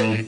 Welcome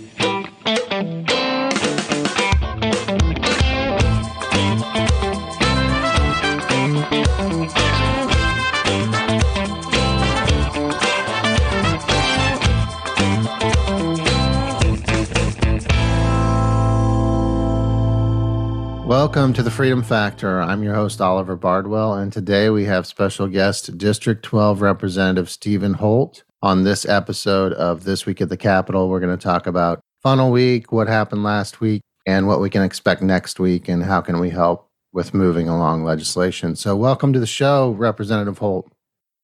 to the Freedom Factor. I'm your host, Oliver Bardwell, and today we have special guest District 12 Representative Steven Holt. On this episode of This Week at the Capitol, we're going to talk about funnel week, what happened last week, and what we can expect next week, and how can we help with moving along legislation. So, welcome to the show, Representative Holt.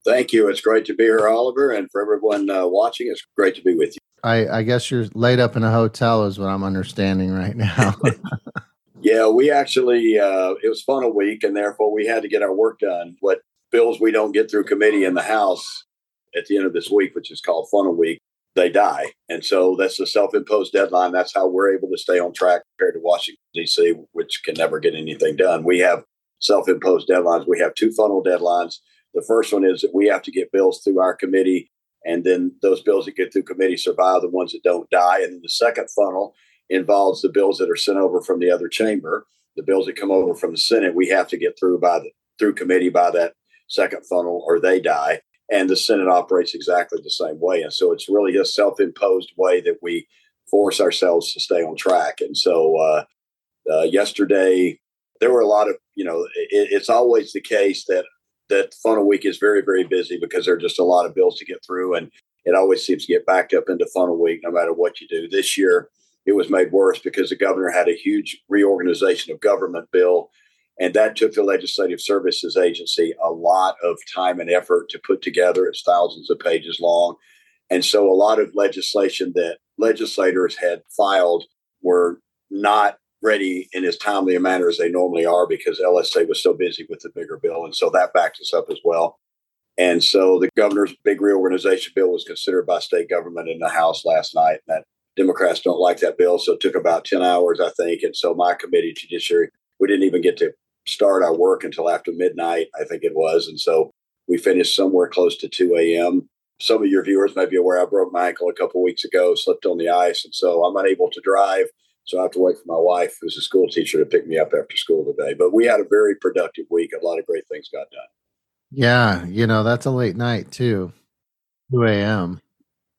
Thank you. It's great to be here, Oliver, and for everyone uh, watching, it's great to be with you. I, I guess you're laid up in a hotel, is what I'm understanding right now. Yeah, we actually, uh, it was funnel week, and therefore we had to get our work done. What bills we don't get through committee in the House at the end of this week, which is called funnel week, they die. And so that's a self imposed deadline. That's how we're able to stay on track compared to Washington, D.C., which can never get anything done. We have self imposed deadlines. We have two funnel deadlines. The first one is that we have to get bills through our committee, and then those bills that get through committee survive, the ones that don't die. And then the second funnel involves the bills that are sent over from the other chamber. The bills that come over from the Senate, we have to get through by the through committee by that second funnel, or they die. And the Senate operates exactly the same way. And so it's really a self-imposed way that we force ourselves to stay on track. And so uh, uh, yesterday, there were a lot of, you know, it, it's always the case that that funnel week is very, very busy because there are just a lot of bills to get through. And it always seems to get backed up into funnel week no matter what you do. This year, it was made worse because the governor had a huge reorganization of government bill. And that took the Legislative Services Agency a lot of time and effort to put together. It's thousands of pages long. And so a lot of legislation that legislators had filed were not ready in as timely a manner as they normally are because LSA was so busy with the bigger bill. And so that backed us up as well. And so the governor's big reorganization bill was considered by state government in the House last night. And that Democrats don't like that bill. So it took about 10 hours, I think. And so my committee, Judiciary, we didn't even get to start our work until after midnight, I think it was. And so we finished somewhere close to 2 a.m. Some of your viewers may be aware I broke my ankle a couple weeks ago, slipped on the ice. And so I'm unable to drive. So I have to wait for my wife, who's a school teacher, to pick me up after school today. But we had a very productive week. A lot of great things got done. Yeah. You know, that's a late night, too. 2 a.m.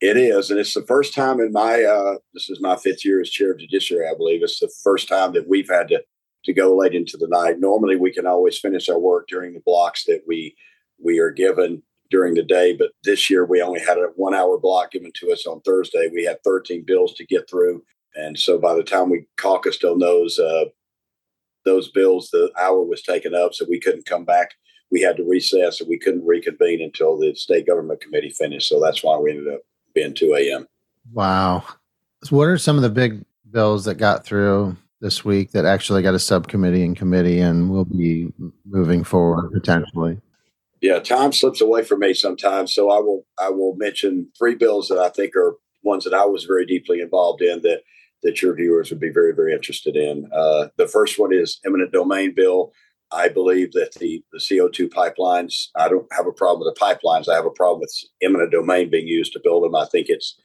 It is, and it's the first time in my uh, this is my fifth year as chair of judiciary. I believe it's the first time that we've had to to go late into the night. Normally, we can always finish our work during the blocks that we we are given during the day, but this year we only had a one hour block given to us on Thursday. We had 13 bills to get through, and so by the time we caucused on those uh, those bills, the hour was taken up, so we couldn't come back. We had to recess, and we couldn't reconvene until the state government committee finished. So that's why we ended up being 2 a.m. Wow. So what are some of the big bills that got through this week that actually got a subcommittee and committee and will be moving forward potentially? Yeah, time slips away from me sometimes, so I will I will mention three bills that I think are ones that I was very deeply involved in that that your viewers would be very very interested in. Uh, the first one is eminent domain bill. I believe that the, the CO2 pipelines, I don't have a problem with the pipelines. I have a problem with eminent domain being used to build them. I think it's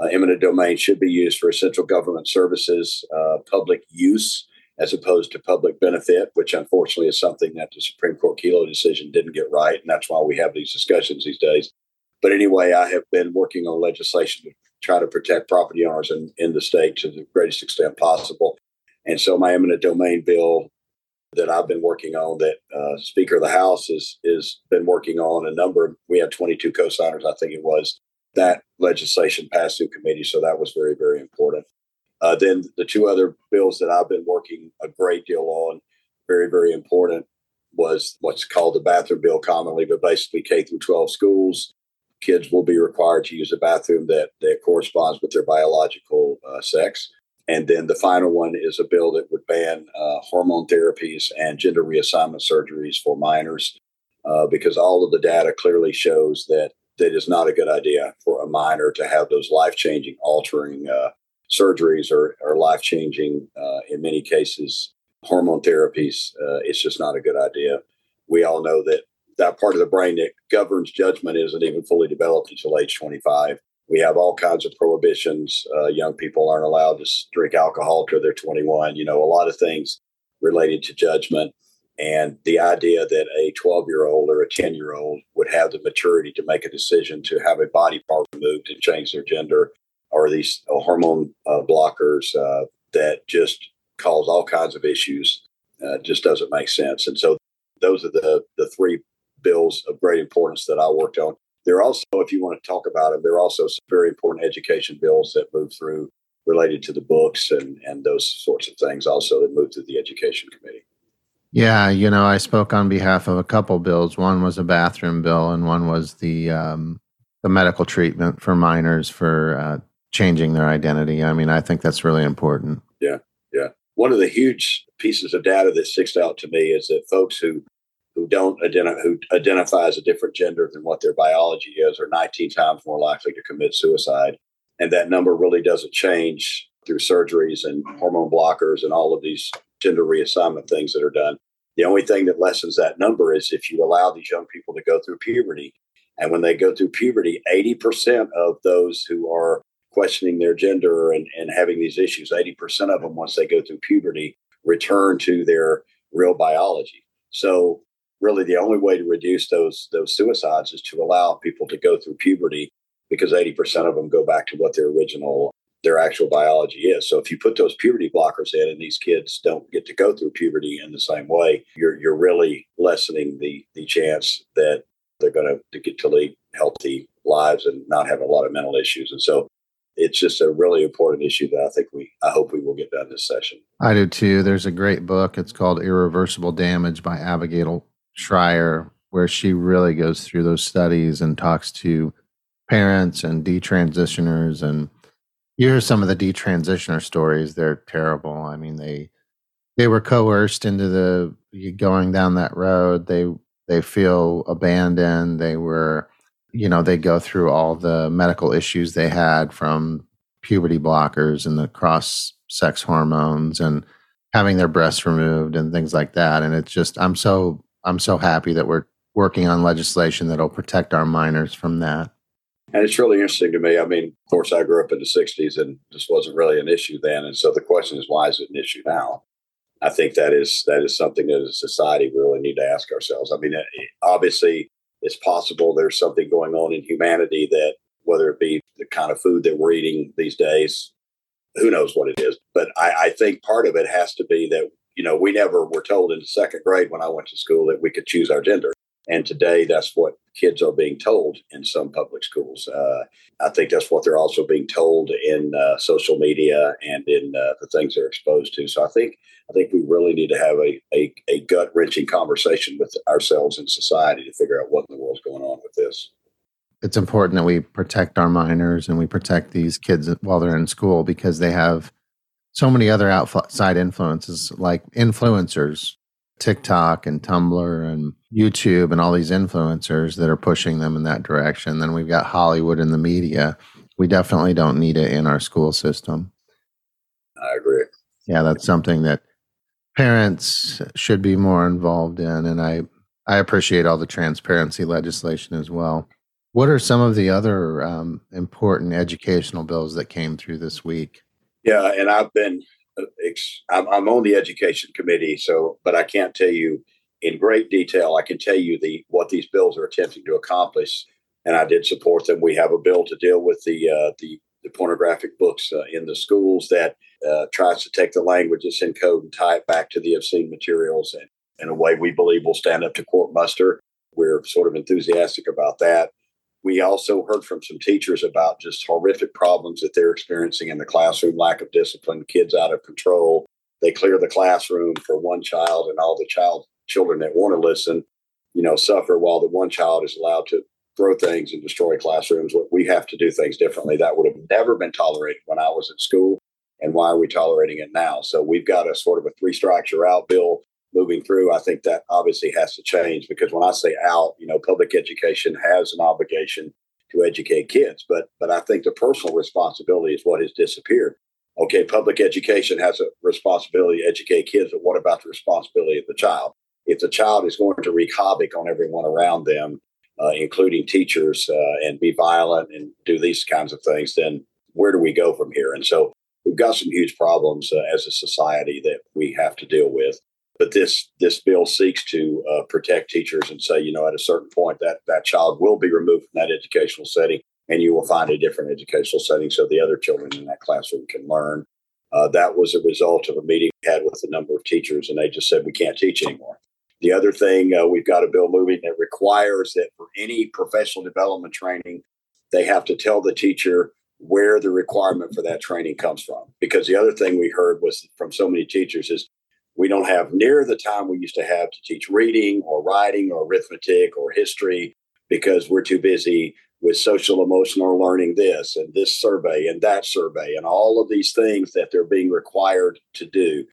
uh, eminent domain should be used for essential government services, uh, public use, as opposed to public benefit, which unfortunately is something that the Supreme Court Kelo decision didn't get right. And that's why we have these discussions these days. But anyway, I have been working on legislation to try to protect property owners in, in the state to the greatest extent possible. And so my eminent domain bill that I've been working on that uh, Speaker of the House has is been working on a number. We had 22 co-signers, I think it was. That legislation passed through committee, so that was very, very important. Uh, then the two other bills that I've been working a great deal on, very, very important, was what's called the bathroom bill commonly, but basically K through 12 schools. Kids will be required to use a bathroom that, that corresponds with their biological uh, sex. And then the final one is a bill that would ban uh, hormone therapies and gender reassignment surgeries for minors, uh, because all of the data clearly shows that that is not a good idea for a minor to have those life changing, altering uh, surgeries or, or life changing, uh, in many cases, hormone therapies. Uh, it's just not a good idea. We all know that that part of the brain that governs judgment isn't even fully developed until age 25 We have all kinds of prohibitions. Uh, young people aren't allowed to drink alcohol till they're 21. You know, a lot of things related to judgment. And the idea that a 12 year old or a 10 year old would have the maturity to make a decision to have a body part removed and change their gender or these uh, hormone uh, blockers uh, that just cause all kinds of issues uh, just doesn't make sense. And so those are the, the three bills of great importance that I worked on. There are also, if you want to talk about them, there are also some very important education bills that move through related to the books and, and those sorts of things also that move through the education committee. Yeah, you know, I spoke on behalf of a couple bills. One was a bathroom bill, and one was the um, the medical treatment for minors for uh, changing their identity. I mean, I think that's really important. Yeah, yeah. One of the huge pieces of data that sticks out to me is that folks who who don't identify who identify as a different gender than what their biology is are 19 times more likely to commit suicide, and that number really doesn't change through surgeries and hormone blockers and all of these gender reassignment things that are done. The only thing that lessens that number is if you allow these young people to go through puberty. And when they go through puberty, 80% of those who are questioning their gender and, and having these issues, 80% of them, once they go through puberty, return to their real biology. So really the only way to reduce those those suicides is to allow people to go through puberty because 80% of them go back to what their original their actual biology is. So if you put those puberty blockers in and these kids don't get to go through puberty in the same way, you're you're really lessening the the chance that they're going to get to lead healthy lives and not have a lot of mental issues. And so it's just a really important issue that I think we I hope we will get done this session. I do too. There's a great book. It's called Irreversible Damage by Abigail Shrier, where she really goes through those studies and talks to parents and detransitioners and you hear some of the detransitioner stories they're terrible. I mean they they were coerced into the going down that road. They they feel abandoned. They were you know they go through all the medical issues they had from puberty blockers and the cross sex hormones and having their breasts removed and things like that. And it's just i'm so i'm so happy that we're working on legislation that'll protect our minors from that and it's really interesting to me. I mean, of course, I grew up in the 60s and this wasn't really an issue then. And so the question is, why is it an issue now? I think that is that is something that as a society we really need to ask ourselves. I mean, obviously, it's possible there's something going on in humanity that, whether it be the kind of food that we're eating these days, who knows what it is. But I, I think part of it has to be that, you know, we never were told in second grade when I went to school that we could choose our gender. And today, that's what kids are being told in some public schools. Uh, I think that's what they're also being told in uh, social media and in uh, the things they're exposed to. So I think I think we really need to have a, a, a gut wrenching conversation with ourselves and society to figure out what in the world's going on with this. It's important that we protect our minors and we protect these kids while they're in school because they have so many other outside influences like influencers TikTok and Tumblr and YouTube and all these influencers that are pushing them in that direction. Then we've got Hollywood and the media. We definitely don't need it in our school system. I agree. Yeah, that's something that parents should be more involved in. And I, I appreciate all the transparency legislation as well. What are some of the other um, important educational bills that came through this week? Yeah, and I've been I'm, I'm on the education committee, so but I can't tell you in great detail. I can tell you the what these bills are attempting to accomplish, and I did support them. We have a bill to deal with the uh, the, the, pornographic books uh, in the schools that uh, tries to take the language that's in code and tie it back to the obscene materials, and in a way we believe will stand up to court muster. We're sort of enthusiastic about that. We also heard from some teachers about just horrific problems that they're experiencing in the classroom lack of discipline, kids out of control. They clear the classroom for one child, and all the child children that want to listen, you know, suffer while the one child is allowed to throw things and destroy classrooms. We have to do things differently. That would have never been tolerated when I was in school. And why are we tolerating it now? So we've got a sort of a three strikes you're out bill moving through, I think that obviously has to change because when I say out, you know, public education has an obligation to educate kids, but but I think the personal responsibility is what has disappeared. Okay, public education has a responsibility to educate kids, but what about the responsibility of the child? If the child is going to wreak havoc on everyone around them, uh, including teachers, uh, and be violent and do these kinds of things, then where do we go from here? And so we've got some huge problems uh, as a society that we have to deal with. But this this bill seeks to uh, protect teachers and say, you know, at a certain point that that child will be removed from that educational setting, and you will find a different educational setting so the other children in that classroom can learn. Uh, that was a result of a meeting we had with a number of teachers, and they just said we can't teach anymore. The other thing, uh, we've got a bill moving that requires that for any professional development training, they have to tell the teacher where the requirement for that training comes from. Because the other thing we heard was from so many teachers is we don't have near the time we used to have to teach reading or writing or arithmetic or history because we're too busy with social emotional learning this and this survey and that survey and all of these things that they're being required to do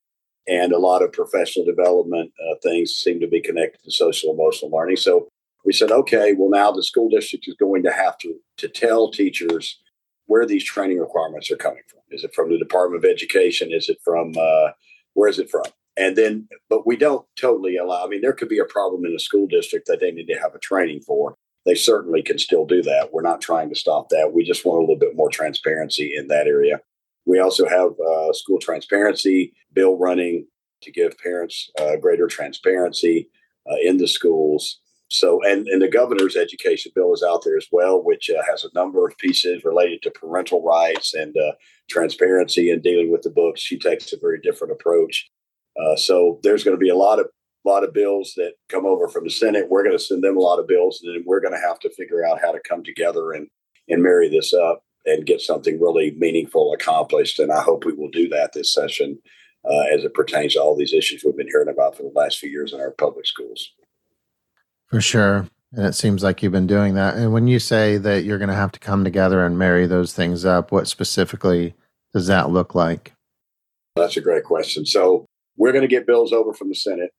and a lot of professional development uh, things seem to be connected to social emotional learning. So we said, okay, well now the school district is going to have to to tell teachers where these training requirements are coming from. Is it from the Department of Education? Is it from uh, where is it from? And then, but we don't totally allow. I mean, there could be a problem in a school district that they need to have a training for. They certainly can still do that. We're not trying to stop that. We just want a little bit more transparency in that area. We also have a school transparency bill running to give parents uh, greater transparency uh, in the schools. So, and, and the governor's education bill is out there as well, which uh, has a number of pieces related to parental rights and uh, transparency and dealing with the books. She takes a very different approach. Uh, so, there's going to be a lot of lot of bills that come over from the Senate. We're going to send them a lot of bills, and then we're going to have to figure out how to come together and and marry this up and get something really meaningful accomplished. And I hope we will do that this session uh, as it pertains to all these issues we've been hearing about for the last few years in our public schools. For sure. And it seems like you've been doing that. And when you say that you're going to have to come together and marry those things up, what specifically does that look like? That's a great question. So we're going to get bills over from the Senate.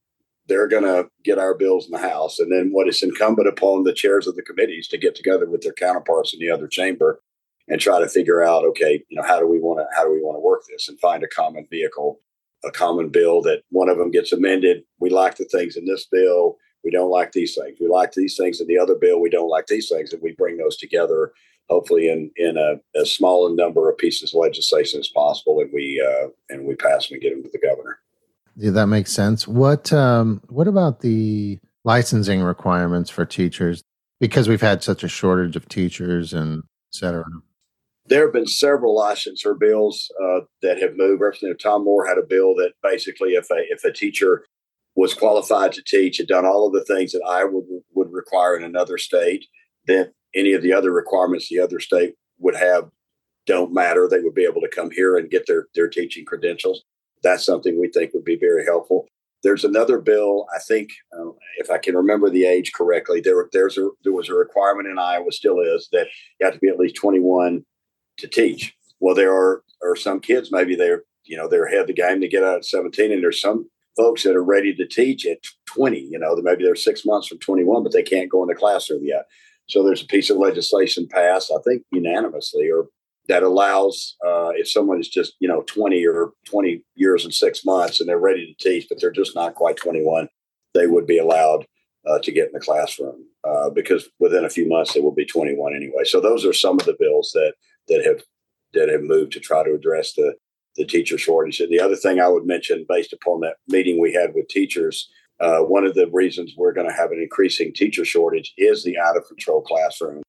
They're going to get our bills in the House. And then what is incumbent upon the chairs of the committees to get together with their counterparts in the other chamber and try to figure out, okay, you know, how do we want to how do we want to work this and find a common vehicle, a common bill that one of them gets amended. We like the things in this bill. We don't like these things. We like these things in the other bill. We don't like these things, and we bring those together, hopefully in in a, as small a number of pieces of legislation as possible, and we uh, and we pass them and get them to the governor. Yeah, that makes sense. What um, what about the licensing requirements for teachers? Because we've had such a shortage of teachers and et cetera there have been several licensure bills uh, that have moved. Representative Tom Moore had a bill that basically, if a if a teacher was qualified to teach, had done all of the things that I would would require in another state, then any of the other requirements the other state would have don't matter. They would be able to come here and get their their teaching credentials. That's something we think would be very helpful. There's another bill. I think, uh, if I can remember the age correctly, there there's a there was a requirement in Iowa, still is, that you have to be at least 21 to teach. Well, there are are some kids maybe they're you know they're ahead of the game to get out at 17, and there's some folks that are ready to teach at 20. You know, maybe they're six months from 21, but they can't go in the classroom yet. So there's a piece of legislation passed, I think unanimously, or that allows uh, if someone is just you know 20 or 20 years and six months and they're ready to teach, but they're just not quite 21, they would be allowed uh, to get in the classroom uh, because within a few months they will be 21 anyway. So those are some of the bills that that have that have moved to try to address the the teacher shortage. And the other thing I would mention, based upon that meeting we had with teachers, uh, one of the reasons we're going to have an increasing teacher shortage is the out of control classroom.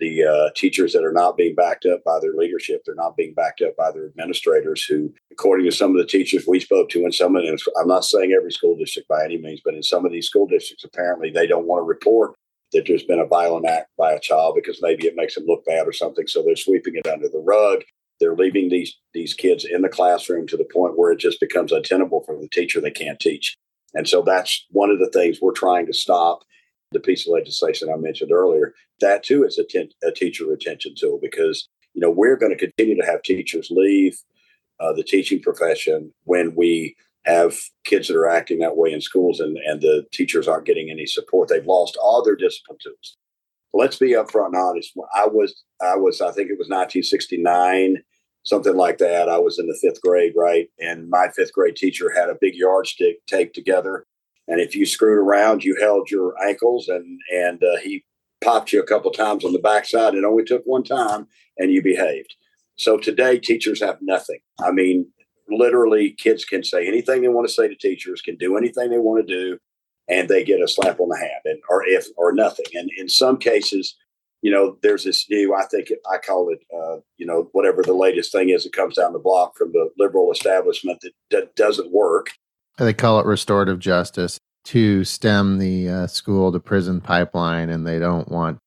The uh, teachers that are not being backed up by their leadership, they're not being backed up by their administrators, who, according to some of the teachers we spoke to, in some of them, I'm not saying every school district by any means, but in some of these school districts, apparently they don't want to report that there's been a violent act by a child because maybe it makes them look bad or something. So they're sweeping it under the rug. They're leaving these these kids in the classroom to the point where it just becomes untenable for the teacher. They can't teach. And so that's one of the things we're trying to stop. The piece of legislation I mentioned earlier, that too is a, ten, a teacher retention tool because you know we're going to continue to have teachers leave uh, the teaching profession when we have kids that are acting that way in schools and, and the teachers aren't getting any support. They've lost all their discipline tools. Let's be upfront and honest. I was, I was, I think it was 1969, something like that. I was in the fifth grade, right? And my fifth grade teacher had a big yardstick taped together. And if you screwed around, you held your ankles and, and uh, he popped you a couple times on the backside. It only took one time, and you behaved. So today, teachers have nothing. I mean, literally, kids can say anything they want to say to teachers, can do anything they want to do, and they get a slap on the hand, and or if or nothing. And in some cases, you know, there's this new, I think I call it, uh, you know, whatever the latest thing is that comes down the block from the liberal establishment that, that doesn't work. They call it restorative justice to stem the uh, school to prison pipeline, and they don't want.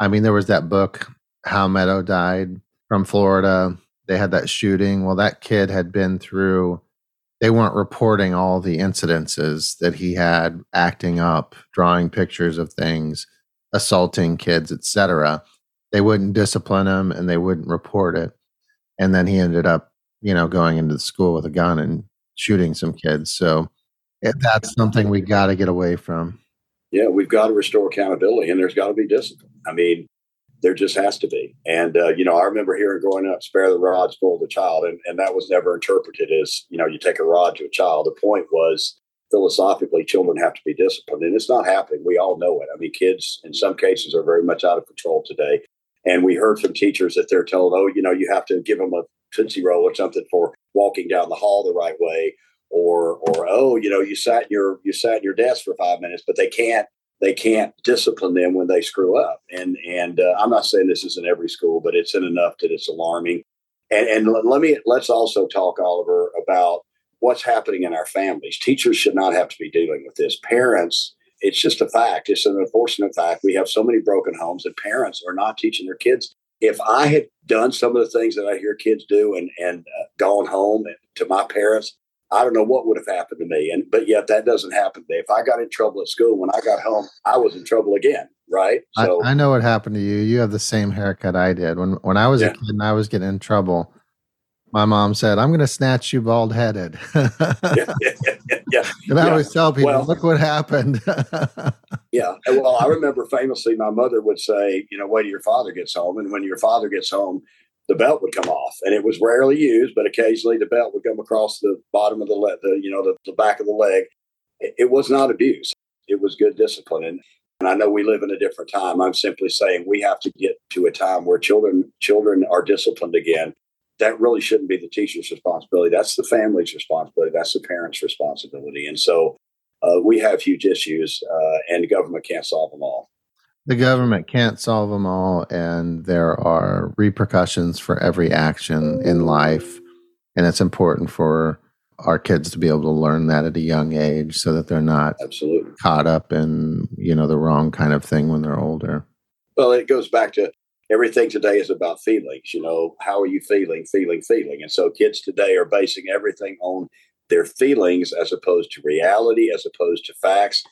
I mean, there was that book, How Meadow Died from Florida. They had that shooting. Well, that kid had been through. They weren't reporting all the incidences that he had, acting up, drawing pictures of things assaulting kids, etc. They wouldn't discipline him and they wouldn't report it. And then he ended up, you know, going into the school with a gun and shooting some kids. So that's something we got to get away from. Yeah, we've got to restore accountability and there's got to be discipline. I mean, there just has to be. And, uh, you know, I remember hearing growing up, spare the rod, spoil the child. And, and that was never interpreted as, you know, you take a rod to a child. The point was philosophically children have to be disciplined and it's not happening we all know it i mean kids in some cases are very much out of control today and we heard from teachers that they're told oh you know you have to give them a tootsie roll or something for walking down the hall the right way or or oh you know you sat in your you sat in your desk for five minutes but they can't they can't discipline them when they screw up and and uh, i'm not saying this is in every school but it's in enough that it's alarming and and let me let's also talk oliver about what's happening in our families. Teachers should not have to be dealing with this. Parents, it's just a fact. It's an unfortunate fact. We have so many broken homes, and parents are not teaching their kids. If I had done some of the things that I hear kids do and and uh, gone home to my parents, I don't know what would have happened to me. And but yet that doesn't happen today. If I got in trouble at school when I got home, I was in trouble again. Right. So I, I know what happened to you. You have the same haircut I did when when I was yeah. a kid and I was getting in trouble my mom said, I'm going to snatch you bald headed. yeah, yeah, yeah, yeah, And I always tell people, well, look what happened. yeah. Well, I remember famously my mother would say, you know, wait till your father gets home. And when your father gets home, the belt would come off. And it was rarely used, but occasionally the belt would come across the bottom of the, le- the you know, the, the back of the leg. It, it was not abuse. It was good discipline. And, and I know we live in a different time. I'm simply saying we have to get to a time where children children are disciplined again that really shouldn't be the teacher's responsibility. That's the family's responsibility. That's the parent's responsibility. And so uh, we have huge issues, uh, and the government can't solve them all. The government can't solve them all, and there are repercussions for every action in life. And it's important for our kids to be able to learn that at a young age so that they're not absolutely caught up in you know the wrong kind of thing when they're older well it goes back to everything today is about feelings. You know, how are you feeling, feeling, feeling? And so kids today are basing everything on their feelings as opposed to reality, as opposed to facts,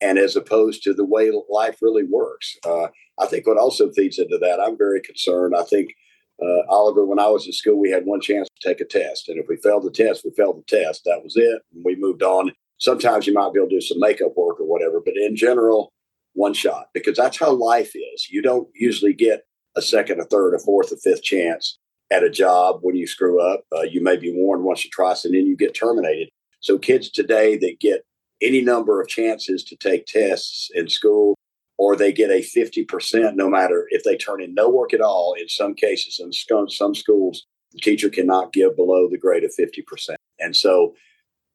and as opposed to the way life really works. Uh, I think what also feeds into that, I'm very concerned. I think, uh, Oliver, when I was in school, we had one chance to take a test. And if we failed the test, we failed the test. That was it. And we moved on. Sometimes you might be able to do some makeup work or whatever, but in general, one shot because that's how life is. You don't usually get a second, a third, a fourth, a fifth chance at a job when you screw up. Uh, you may be warned once or twice, and then you get terminated. So kids today that get any number of chances to take tests in school, or they get a 50%, no matter if they turn in no work at all, in some cases, in some schools, the teacher cannot give below the grade of 50%. And so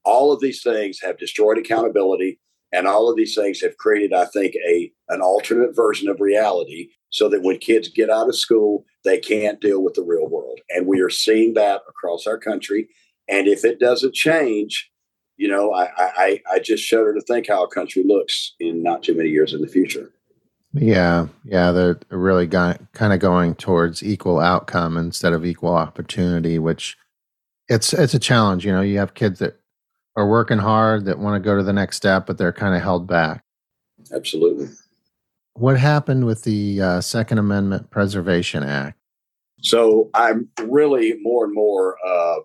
all of these things have destroyed accountability. And all of these things have created, I think, a an alternate version of reality so that when kids get out of school, they can't deal with the real world. And we are seeing that across our country. And if it doesn't change, you know, I, I, I just shudder to think how our country looks in not too many years in the future. Yeah, yeah, they're really got, kind of going towards equal outcome instead of equal opportunity, which it's it's a challenge. You know, you have kids that are working hard that want to go to the next step, but they're kind of held back. Absolutely. What happened with the uh, Second Amendment Preservation Act? So I'm really more and more uh,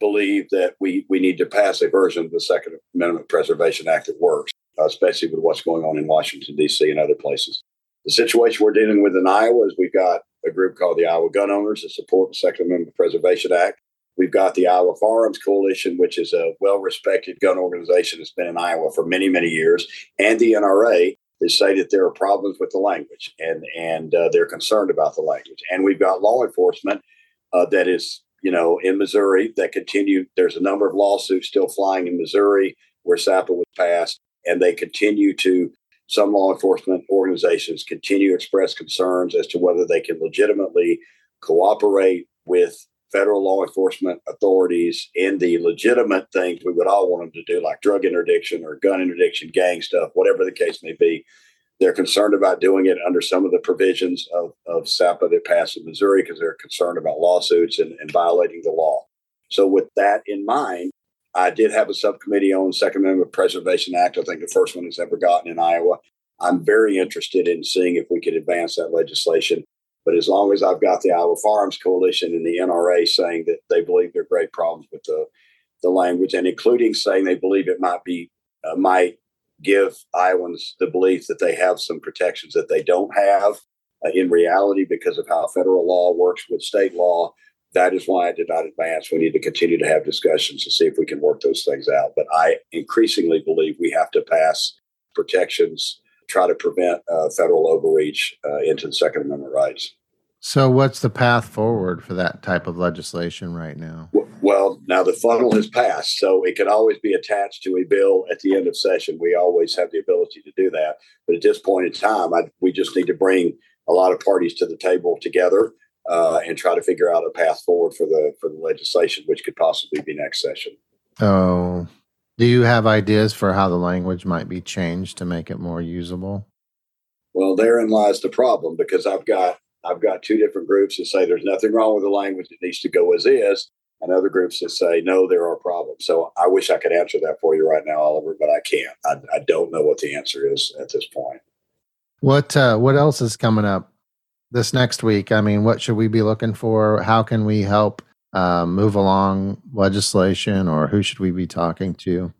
believe that we we need to pass a version of the Second Amendment Preservation Act that works, uh, especially with what's going on in Washington D.C. and other places. The situation we're dealing with in Iowa is we've got a group called the Iowa Gun Owners that support the Second Amendment Preservation Act. We've got the Iowa Firearms Coalition, which is a well respected gun organization that's been in Iowa for many, many years, and the NRA, they say that there are problems with the language and and uh, they're concerned about the language. And we've got law enforcement uh, that is you know in Missouri that continue. There's a number of lawsuits still flying in Missouri where SAPA was passed, and they continue to. Some law enforcement organizations continue to express concerns as to whether they can legitimately cooperate with federal law enforcement authorities in the legitimate things we would all want them to do, like drug interdiction or gun interdiction, gang stuff, whatever the case may be. They're concerned about doing it under some of the provisions of, of SAPA that passed in Missouri because they're concerned about lawsuits and, and violating the law. So, with that in mind, I did have a subcommittee on Second Amendment Preservation Act. I think the first one has ever gotten in Iowa. I'm very interested in seeing if we could advance that legislation. But as long as I've got the Iowa Firearms Coalition and the NRA saying that they believe there are great problems with the, the language, and including saying they believe it might be uh, might give Iowans the belief that they have some protections that they don't have uh, in reality because of how federal law works with state law. That is why I did not advance. We need to continue to have discussions to see if we can work those things out. But I increasingly believe we have to pass protections try to prevent uh, federal overreach uh, into the Second Amendment rights. So, what's the path forward for that type of legislation right now? Well, now the funnel has passed, so it can always be attached to a bill at the end of session. We always have the ability to do that. But at this point in time, I, we just need to bring a lot of parties to the table together uh, and try to figure out a path forward for the for the legislation, which could possibly be next session. Oh, do you have ideas for how the language might be changed to make it more usable? Well, therein lies the problem because I've got I've got two different groups that say there's nothing wrong with the language; it needs to go as is, and other groups that say no, there are problems. So I wish I could answer that for you right now, Oliver, but I can't. I, I don't know what the answer is at this point. What uh, What else is coming up this next week? I mean, what should we be looking for? How can we help uh, move along legislation, or who should we be talking to?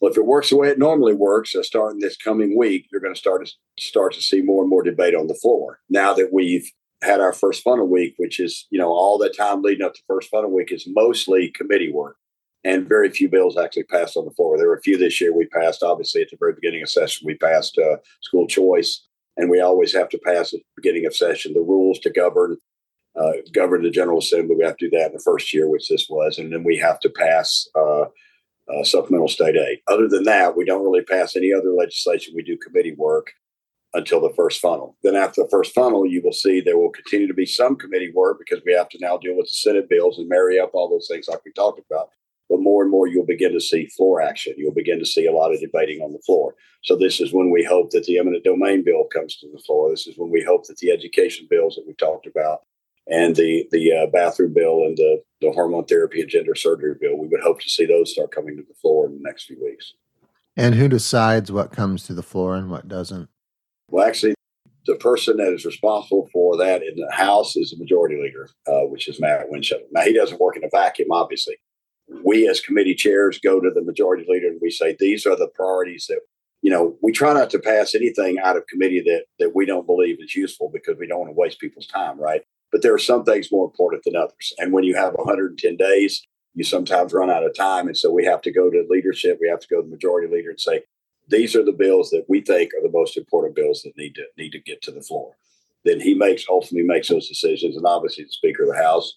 Well, if it works the way it normally works, uh, starting this coming week, you're going to start to start to see more and more debate on the floor. Now that we've had our first funnel week, which is you know all the time leading up to first funnel week is mostly committee work, and very few bills actually passed on the floor. There were a few this year we passed. Obviously, at the very beginning of session, we passed uh, school choice, and we always have to pass at the beginning of session the rules to govern uh, govern the General Assembly. We have to do that in the first year, which this was, and then we have to pass uh, uh, supplemental state aid. Other than that, we don't really pass any other legislation. We do committee work until the first funnel. Then after the first funnel, you will see there will continue to be some committee work because we have to now deal with the Senate bills and marry up all those things like we talked about. But more and more, you'll begin to see floor action. You'll begin to see a lot of debating on the floor. So this is when we hope that the eminent domain bill comes to the floor. This is when we hope that the education bills that we talked about and the the uh, bathroom bill and the, the hormone therapy and gender surgery bill. We would hope to see those start coming to the floor in the next few weeks. And who decides what comes to the floor and what doesn't? Well, actually, the person that is responsible for that in the House is the majority leader, uh, which is Matt Windschitl. Now, he doesn't work in a vacuum, obviously. We, as committee chairs, go to the majority leader and we say, these are the priorities that, you know, we try not to pass anything out of committee that, that we don't believe is useful because we don't want to waste people's time, right? But there are some things more important than others. And when you have 110 days, you sometimes run out of time. And so we have to go to leadership. We have to go to the majority leader and say, these are the bills that we think are the most important bills that need to need to get to the floor. Then he makes ultimately makes those decisions. And obviously the Speaker of the House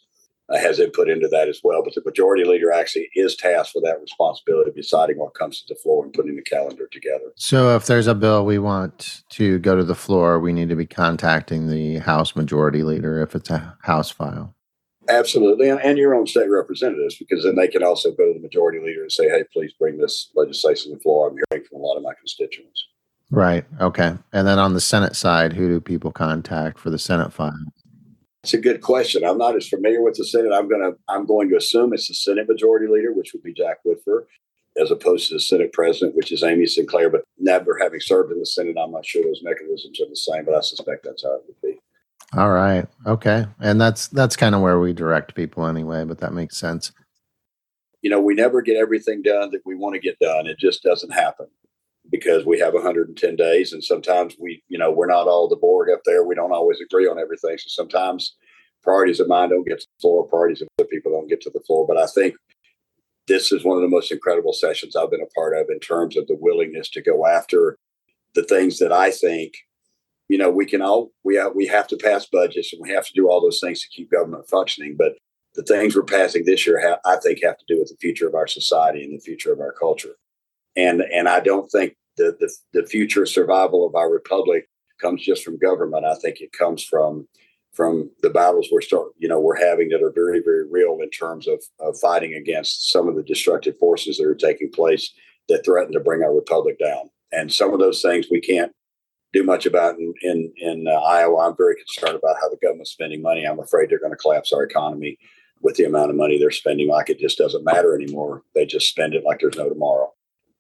uh, has input into that as well. But the majority leader actually is tasked with that responsibility of deciding what comes to the floor and putting the calendar together. So, if there's a bill we want to go to the floor, we need to be contacting the House majority leader if it's a House file. Absolutely, and, and your own state representatives, because then they can also go to the majority leader and say, "Hey, please bring this legislation to the floor." I'm hearing from a lot of my constituents. Right. Okay. And then on the Senate side, who do people contact for the Senate file? It's a good question. I'm not as familiar with the Senate. I'm gonna I'm going to assume it's the Senate Majority Leader, which would be Jack Whitver, as opposed to the Senate President, which is Amy Sinclair. But never having served in the Senate, I'm not sure those mechanisms are the same. But I suspect that's how it would be. All right. Okay. And that's that's kind of where we direct people anyway. But that makes sense. You know, we never get everything done that we want to get done. It just doesn't happen because we have 110 days and sometimes we you know we're not all the board up there we don't always agree on everything so sometimes priorities of mine don't get to the floor priorities of other people don't get to the floor but i think this is one of the most incredible sessions i've been a part of in terms of the willingness to go after the things that I think, you know, we can all we have, we have to pass budgets and we have to do all those things to keep government functioning. But the things we're passing this year, have, I think, have to do with the future of our society and the future of our culture. And and I don't think the the, the future survival of our republic comes just from government. I think it comes from from the battles we're start you know we're having that are very very real in terms of, of fighting against some of the destructive forces that are taking place that threaten to bring our republic down. And some of those things we can't do much about in in, in uh, Iowa. I'm very concerned about how the government's spending money. I'm afraid they're going to collapse our economy with the amount of money they're spending. Like it just doesn't matter anymore. They just spend it like there's no tomorrow.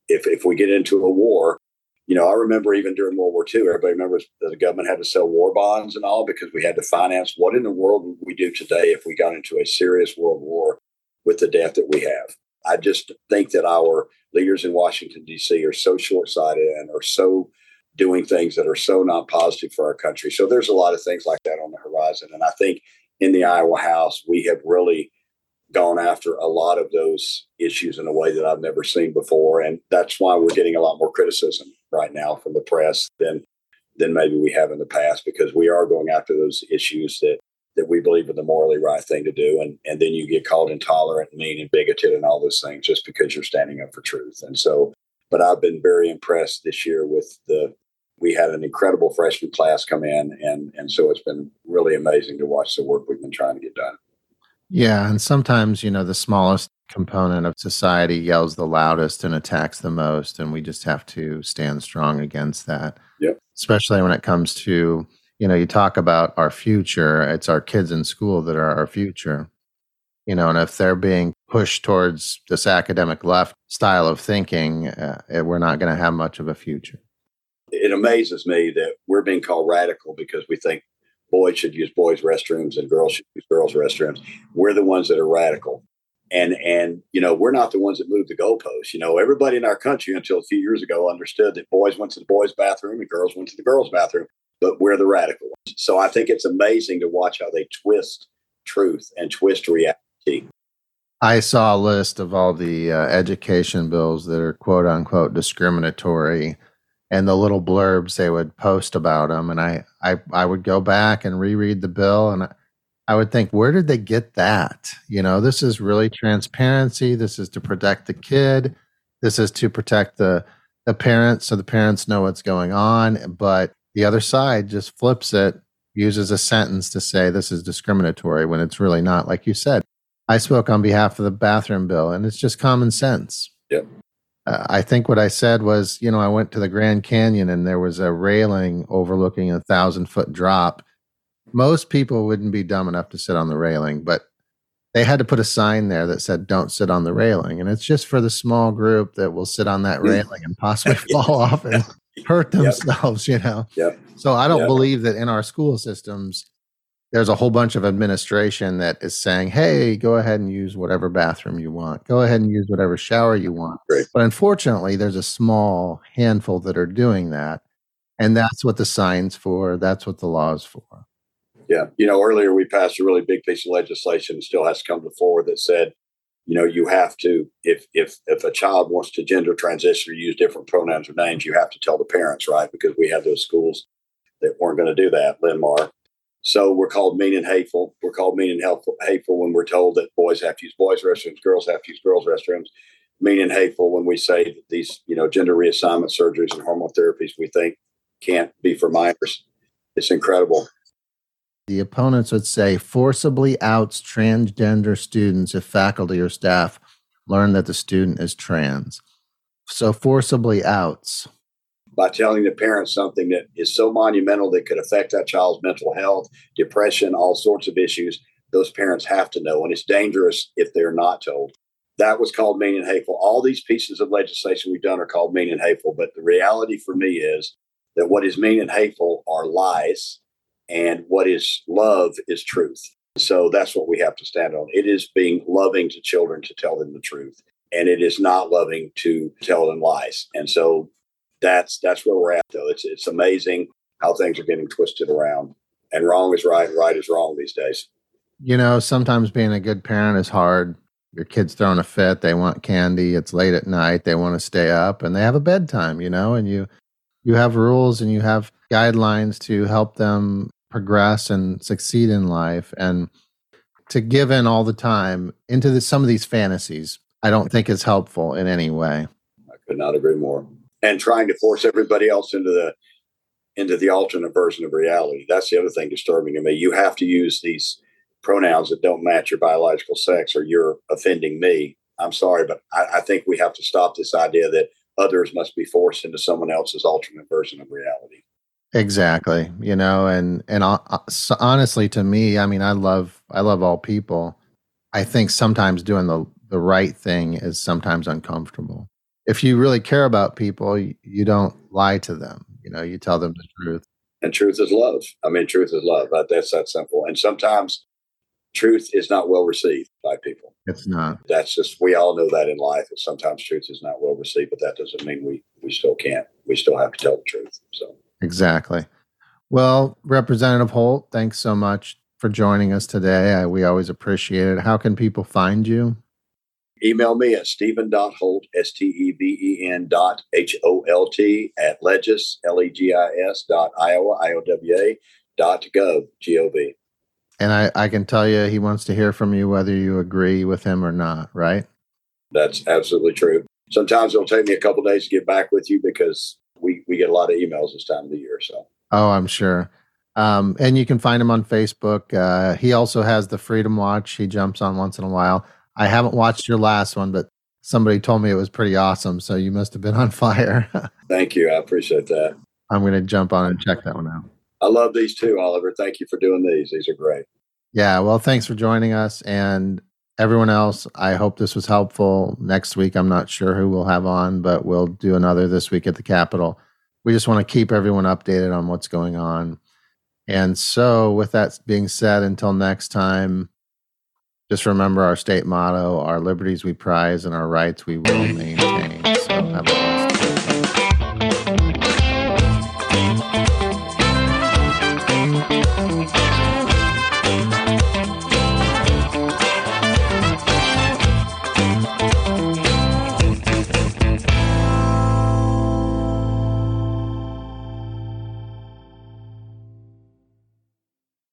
If if we get into a war, you know, I remember even during World War II, everybody remembers that the government had to sell war bonds and all because we had to finance. What in the world would we do today if we got into a serious world war with the debt that we have? I just think that our leaders in Washington, D.C. are so short sighted and are so doing things that are so not positive for our country. So there's a lot of things like that on the horizon. And I think in the Iowa House, we have really gone after a lot of those issues in a way that I've never seen before. And that's why we're getting a lot more criticism right now from the press than than maybe we have in the past because we are going after those issues that that we believe are the morally right thing to do. And, and then you get called intolerant, mean, and bigoted and all those things just because you're standing up for truth. And so, but I've been very impressed this year with the, we had an incredible freshman class come in. And, and so it's been really amazing to watch the work we've been trying to get done. Yeah. And sometimes, you know, the smallest component of society yells the loudest and attacks the most. And we just have to stand strong against that. Yep. Especially when it comes to you know, you talk about our future, it's our kids in school that are our future. You know, and if they're being pushed towards this academic left style of thinking, uh, we're not going to have much of a future. It amazes me that we're being called radical because we think boys should use boys' restrooms and girls should use girls' restrooms. We're the ones that are radical. And and you know, we're not the ones that move the goalposts. You know, everybody in our country until a few years ago understood that boys went to the boys' bathroom and girls went to the girls' bathroom but we're the radical ones. So I think it's amazing to watch how they twist truth and twist reality. I saw a list of all the uh, education bills that are quote unquote discriminatory and the little blurbs they would post about them. And I, I, I would go back and reread the bill and I, would think, where did they get that? You know, this is really transparency. This is to protect the kid. This is to protect the, the parents so the parents know what's going on. But the other side just flips it, uses a sentence to say this is discriminatory when it's really not. Like you said, I spoke on behalf of the bathroom bill, and it's just common sense. Yep. Uh, I think what I said was, you know, I went to the Grand Canyon and there was a railing overlooking a thousand foot drop. Most people wouldn't be dumb enough to sit on the railing, but they had to put a sign there that said don't sit on the railing and it's just for the small group that will sit on that railing and possibly fall off and hurt themselves, yep. you know? Yep. So I don't yep. believe that in our school systems, there's a whole bunch of administration that is saying, hey, go ahead and use whatever bathroom you want. Go ahead and use whatever shower you want. Great. But unfortunately, there's a small handful that are doing that. And that's what the sign's for. That's what the law's for. Yeah. You know, earlier we passed a really big piece of legislation, still has to come to forward that said you know you have to if if if a child wants to gender transition or use different pronouns or names you have to tell the parents right because we had those schools that weren't going to do that Linn-Mar so we're called mean and hateful we're called mean and hateful, hateful when we're told that boys have to use boys restrooms girls have to use girls restrooms mean and hateful when we say that these you know gender reassignment surgeries and hormone therapies we think can't be for minors it's incredible the opponents would say forcibly outs transgender students if faculty or staff learn that the student is trans. So, forcibly outs. By telling the parents something that is so monumental that could affect that child's mental health, depression, all sorts of issues, those parents have to know. And it's dangerous if they're not told. That was called mean and hateful. All these pieces of legislation we've done are called mean and hateful. But the reality for me is that what is mean and hateful are lies and what is love is truth. So that's what we have to stand on. It is being loving to children to tell them the truth, and it is not loving to tell them lies. And so that's that's where we're at. Though it's it's amazing how things are getting twisted around, and wrong is right, and right is wrong these days. You know, sometimes being a good parent is hard. Your kid's throwing a fit. They want candy. It's late at night. They want to stay up, and they have a bedtime. You know, and you you have rules and you have guidelines to help them progress and succeed in life. And to give in all the time into the, some of these fantasies, I don't think is helpful in any way. I could not agree more. And trying to force everybody else into the into the alternate version of reality. That's the other thing disturbing to me. You have to use these pronouns that don't match your biological sex or you're offending me. I'm sorry, but I, I think we have to stop this idea that others must be forced into someone else's alternate version of reality. Exactly. You know, and and honestly, to me, I mean, I love I love all people. I think sometimes doing the the right thing is sometimes uncomfortable. If you really care about people, you, you don't lie to them. You know, you tell them the truth. And truth is love. I mean, truth is love. That's that simple. And sometimes truth is not well received by people. It's not. That's just we all know that in life. That sometimes truth is not well received, but that doesn't mean we we still can't. We still have to tell the truth. So exactly. Well, Representative Holt, thanks so much for joining us today. I, we always appreciate it. How can people find you? Email me at steven.holt, S T E V E N dot H O L T at legis, L E G I S dot Iowa, I O W A dot gov, G O V. And I, I can tell you he wants to hear from you whether you agree with him or not, right? That's absolutely true. Sometimes it'll take me a couple days to get back with you because we, we get a lot of emails this time of the year. So, oh, I'm sure. Um, and you can find him on Facebook. Uh, he also has the Freedom Watch. He jumps on once in a while. I haven't watched your last one, but somebody told me it was pretty awesome. So you must have been on fire. Thank you. I appreciate that. I'm going to jump on and check that one out. I love these too, Oliver. Thank you for doing these. These are great. Yeah. Well, thanks for joining us. And everyone else, I hope this was helpful. Next week, I'm not sure who we'll have on, but we'll do another this week at the Capitol. We just want to keep everyone updated on what's going on. And so, with that being said, until next time, just remember our state motto our liberties we prize and our rights we will maintain. So, have a